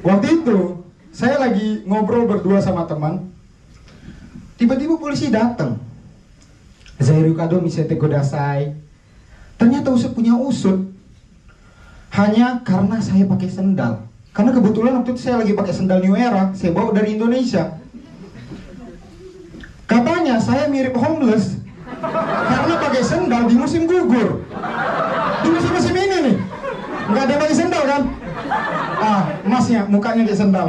Waktu itu saya lagi ngobrol berdua sama teman. Tiba-tiba polisi datang. Zairu kado misete godasai. Ternyata usut punya usut. Hanya karena saya pakai sendal. Karena kebetulan waktu itu saya lagi pakai sendal New Era, saya bawa dari Indonesia. Katanya saya mirip homeless karena pakai sendal di musim gugur. Di musim-musim ini nih, nggak ada pakai sendal kan? Ah, masnya mukanya kayak sendal.